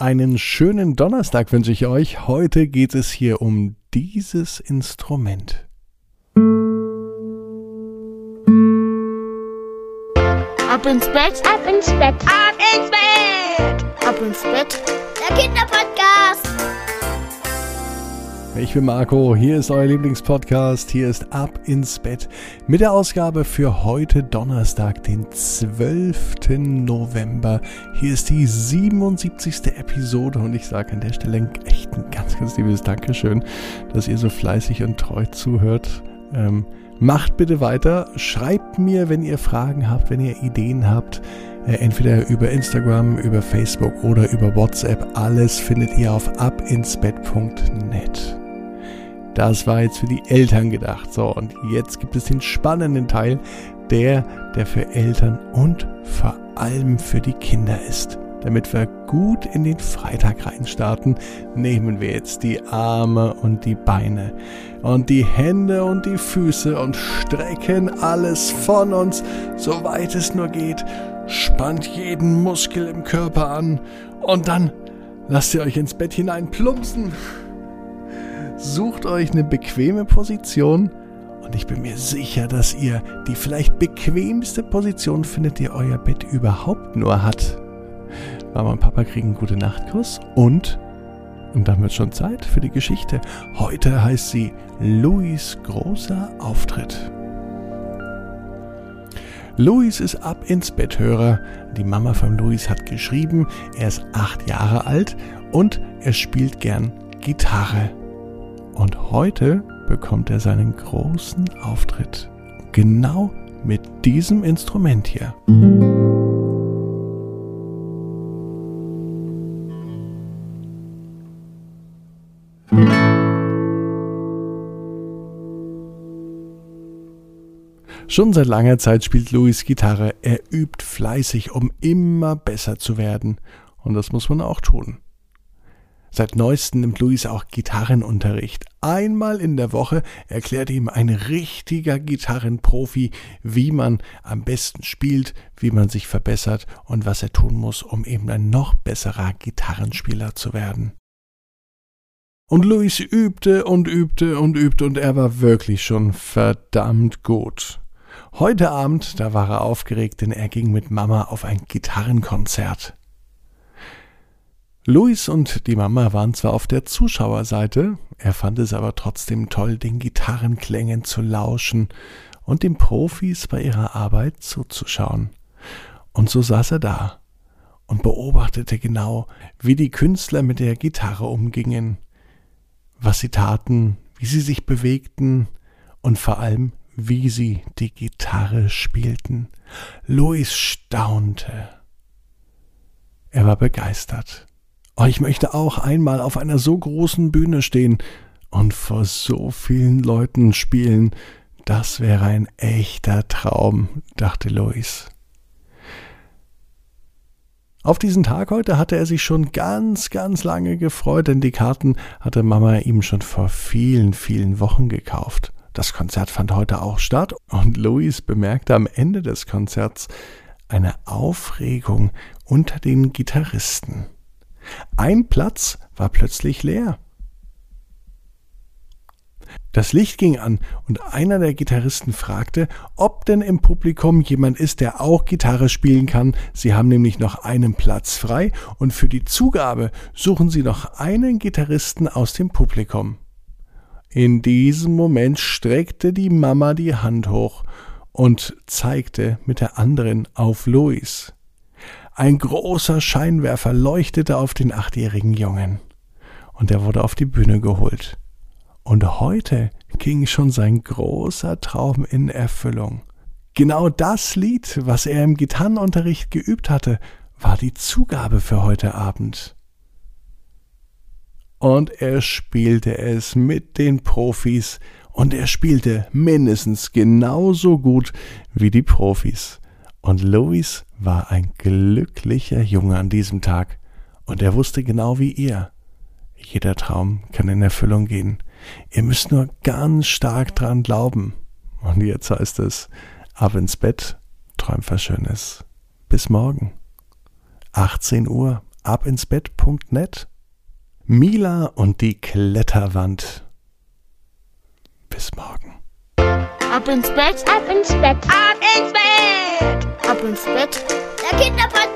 Einen schönen Donnerstag wünsche ich euch. Heute geht es hier um dieses Instrument. Ab ins Bett, ab ins Bett, ab ins Bett, ab ins Bett. Der Kinderpodcast. Ich bin Marco, hier ist euer Lieblingspodcast, hier ist Ab ins Bett mit der Ausgabe für heute Donnerstag, den 12. November. Hier ist die 77. Episode und ich sage an der Stelle echt ein ganz, ganz liebes Dankeschön, dass ihr so fleißig und treu zuhört. Ähm, macht bitte weiter, schreibt mir, wenn ihr Fragen habt, wenn ihr Ideen habt. Äh, entweder über Instagram, über Facebook oder über WhatsApp. Alles findet ihr auf abinsbett.net. Das war jetzt für die Eltern gedacht. So, und jetzt gibt es den spannenden Teil, der, der für Eltern und vor allem für die Kinder ist. Damit wir gut in den Freitag reinstarten, nehmen wir jetzt die Arme und die Beine und die Hände und die Füße und strecken alles von uns, soweit es nur geht. Spannt jeden Muskel im Körper an und dann lasst ihr euch ins Bett hinein plumpsen. Sucht euch eine bequeme Position und ich bin mir sicher, dass ihr die vielleicht bequemste Position findet, die euer Bett überhaupt nur hat. Mama und Papa kriegen einen gute Nachtkuss und und dann wird schon Zeit für die Geschichte. Heute heißt sie Louis großer Auftritt. Louis ist ab ins Betthörer. Die Mama von Louis hat geschrieben, er ist acht Jahre alt und er spielt gern Gitarre. Und heute bekommt er seinen großen Auftritt. Genau mit diesem Instrument hier. Schon seit langer Zeit spielt Louis Gitarre. Er übt fleißig, um immer besser zu werden. Und das muss man auch tun. Seit neuestem nimmt Luis auch Gitarrenunterricht. Einmal in der Woche erklärt ihm ein richtiger Gitarrenprofi, wie man am besten spielt, wie man sich verbessert und was er tun muss, um eben ein noch besserer Gitarrenspieler zu werden. Und Luis übte und übte und übte und er war wirklich schon verdammt gut. Heute Abend, da war er aufgeregt, denn er ging mit Mama auf ein Gitarrenkonzert. Luis und die Mama waren zwar auf der Zuschauerseite, er fand es aber trotzdem toll, den Gitarrenklängen zu lauschen und den Profis bei ihrer Arbeit zuzuschauen. Und so saß er da und beobachtete genau, wie die Künstler mit der Gitarre umgingen, was sie taten, wie sie sich bewegten und vor allem, wie sie die Gitarre spielten. Louis staunte. Er war begeistert. Oh, ich möchte auch einmal auf einer so großen Bühne stehen und vor so vielen Leuten spielen. Das wäre ein echter Traum, dachte Lois. Auf diesen Tag heute hatte er sich schon ganz, ganz lange gefreut, denn die Karten hatte Mama ihm schon vor vielen, vielen Wochen gekauft. Das Konzert fand heute auch statt und Louis bemerkte am Ende des Konzerts eine Aufregung unter den Gitarristen. Ein Platz war plötzlich leer. Das Licht ging an und einer der Gitarristen fragte, ob denn im Publikum jemand ist, der auch Gitarre spielen kann. Sie haben nämlich noch einen Platz frei und für die Zugabe suchen sie noch einen Gitarristen aus dem Publikum. In diesem Moment streckte die Mama die Hand hoch und zeigte mit der anderen auf Louis. Ein großer Scheinwerfer leuchtete auf den achtjährigen Jungen, und er wurde auf die Bühne geholt. Und heute ging schon sein großer Traum in Erfüllung. Genau das Lied, was er im Gitarrenunterricht geübt hatte, war die Zugabe für heute Abend. Und er spielte es mit den Profis, und er spielte mindestens genauso gut wie die Profis. Und Louis war ein glücklicher Junge an diesem Tag, und er wusste genau wie ihr. Jeder Traum kann in Erfüllung gehen. Ihr müsst nur ganz stark dran glauben. Und jetzt heißt es, ab ins Bett, träumt was Schönes. Bis morgen. 18 Uhr abinsbett.net. Mila und die Kletterwand. Bis morgen. Ab ins Bett, ab ins Bett, ab ins Bett, ab ins Bett. Der Kinderpodcast.